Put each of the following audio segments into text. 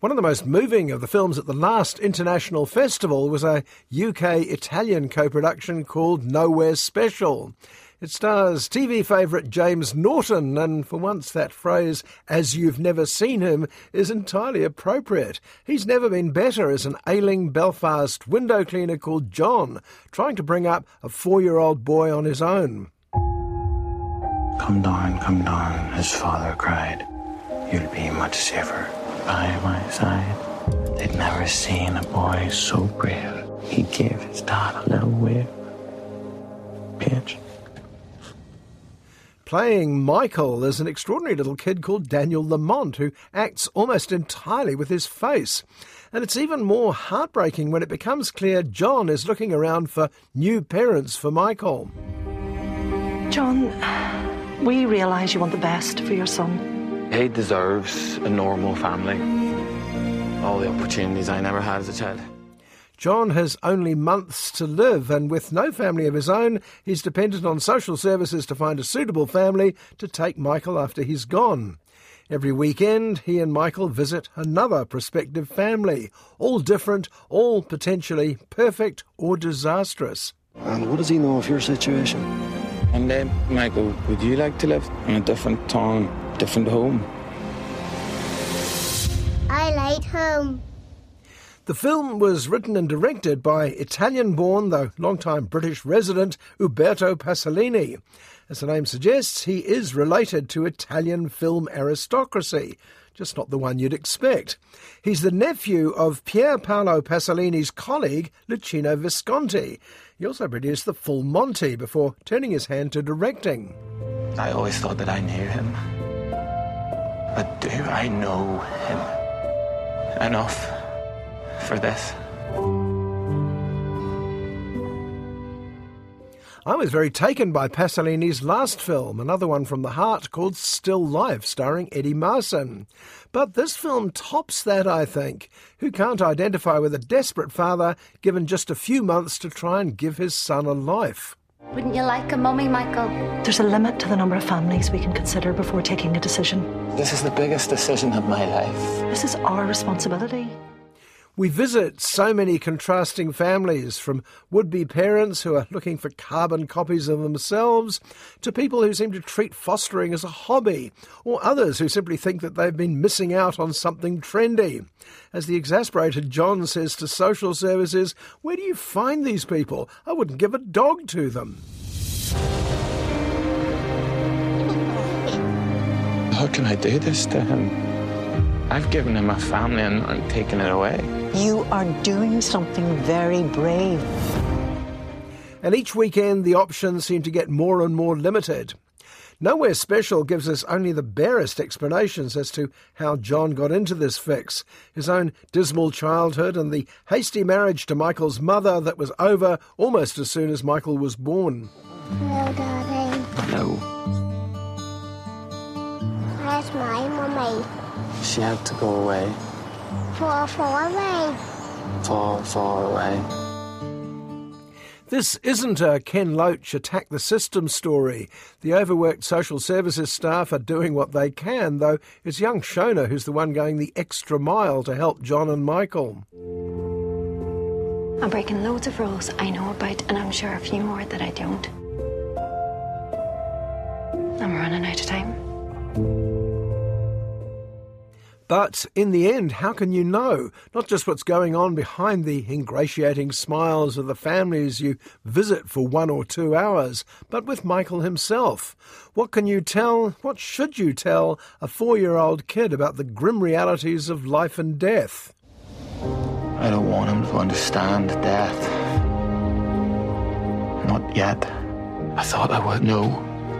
One of the most moving of the films at the last international festival was a UK Italian co production called Nowhere Special. It stars TV favourite James Norton, and for once that phrase, as you've never seen him, is entirely appropriate. He's never been better as an ailing Belfast window cleaner called John, trying to bring up a four year old boy on his own. Come down, come down, his father cried. You'll be much safer by my side. They'd never seen a boy so brave. He gave his dad a little wave. Paige. Playing Michael is an extraordinary little kid called Daniel Lamont, who acts almost entirely with his face. And it's even more heartbreaking when it becomes clear John is looking around for new parents for Michael. John, we realise you want the best for your son. He deserves a normal family. All the opportunities I never had as a child. John has only months to live, and with no family of his own, he's dependent on social services to find a suitable family to take Michael after he's gone. Every weekend, he and Michael visit another prospective family, all different, all potentially perfect or disastrous. And what does he know of your situation? And then, Michael, would you like to live in a different town, different home? I like home. The film was written and directed by Italian born, though long-time British resident, Uberto Pasolini. As the name suggests, he is related to Italian film aristocracy, just not the one you'd expect. He's the nephew of Pier Paolo Pasolini's colleague, Luchino Visconti. He also produced The Full Monty before turning his hand to directing. I always thought that I knew him. But do I know him enough for this? I was very taken by Pasolini's last film, another one from the heart called Still Life, starring Eddie Marsan. But this film tops that, I think. Who can't identify with a desperate father given just a few months to try and give his son a life? Wouldn't you like a mummy, Michael? There's a limit to the number of families we can consider before taking a decision. This is the biggest decision of my life. This is our responsibility. We visit so many contrasting families, from would be parents who are looking for carbon copies of themselves, to people who seem to treat fostering as a hobby, or others who simply think that they've been missing out on something trendy. As the exasperated John says to social services, Where do you find these people? I wouldn't give a dog to them. How can I do this to him? I've given him a family and I'm taking it away. You are doing something very brave. And each weekend, the options seem to get more and more limited. Nowhere Special gives us only the barest explanations as to how John got into this fix, his own dismal childhood, and the hasty marriage to Michael's mother that was over almost as soon as Michael was born. Hello, darling. No. Where's my mummy? She had to go away. Far, far away. Far, far away. This isn't a Ken Loach attack the system story. The overworked social services staff are doing what they can, though it's young Shona who's the one going the extra mile to help John and Michael. I'm breaking loads of rules I know about, and I'm sure a few more that I don't. I'm running out of time. But in the end, how can you know? Not just what's going on behind the ingratiating smiles of the families you visit for one or two hours, but with Michael himself. What can you tell, what should you tell a four year old kid about the grim realities of life and death? I don't want him to understand death. Not yet. I thought I would know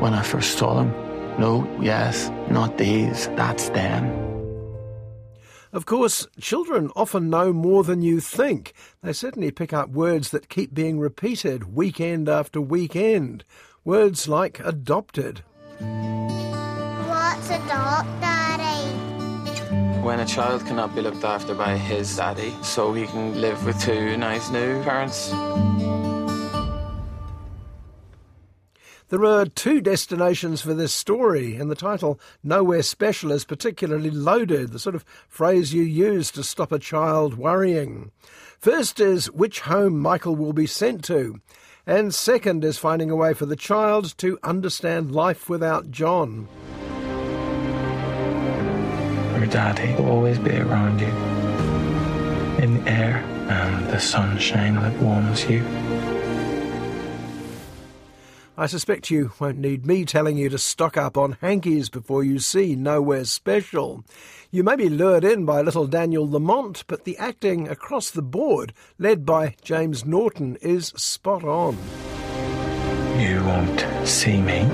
when I first saw him. No, yes, not these. That's them. Of course, children often know more than you think. They certainly pick up words that keep being repeated weekend after weekend. Words like adopted. What's a dog, Daddy? When a child cannot be looked after by his daddy, so he can live with two nice new parents. There are two destinations for this story, and the title Nowhere Special is particularly loaded, the sort of phrase you use to stop a child worrying. First is which home Michael will be sent to, and second is finding a way for the child to understand life without John. Your daddy will always be around you. In the air and the sunshine that warms you. I suspect you won't need me telling you to stock up on hankies before you see Nowhere Special. You may be lured in by little Daniel Lamont, but the acting across the board, led by James Norton, is spot on. You won't see me.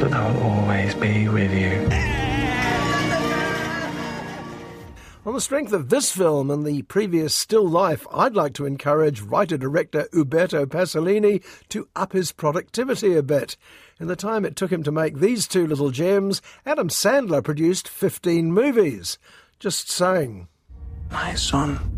But I'll always be with you. On the strength of this film and the previous still life, I'd like to encourage writer-director Uberto Pasolini to up his productivity a bit. In the time it took him to make these two little gems, Adam Sandler produced 15 movies. Just saying. My son.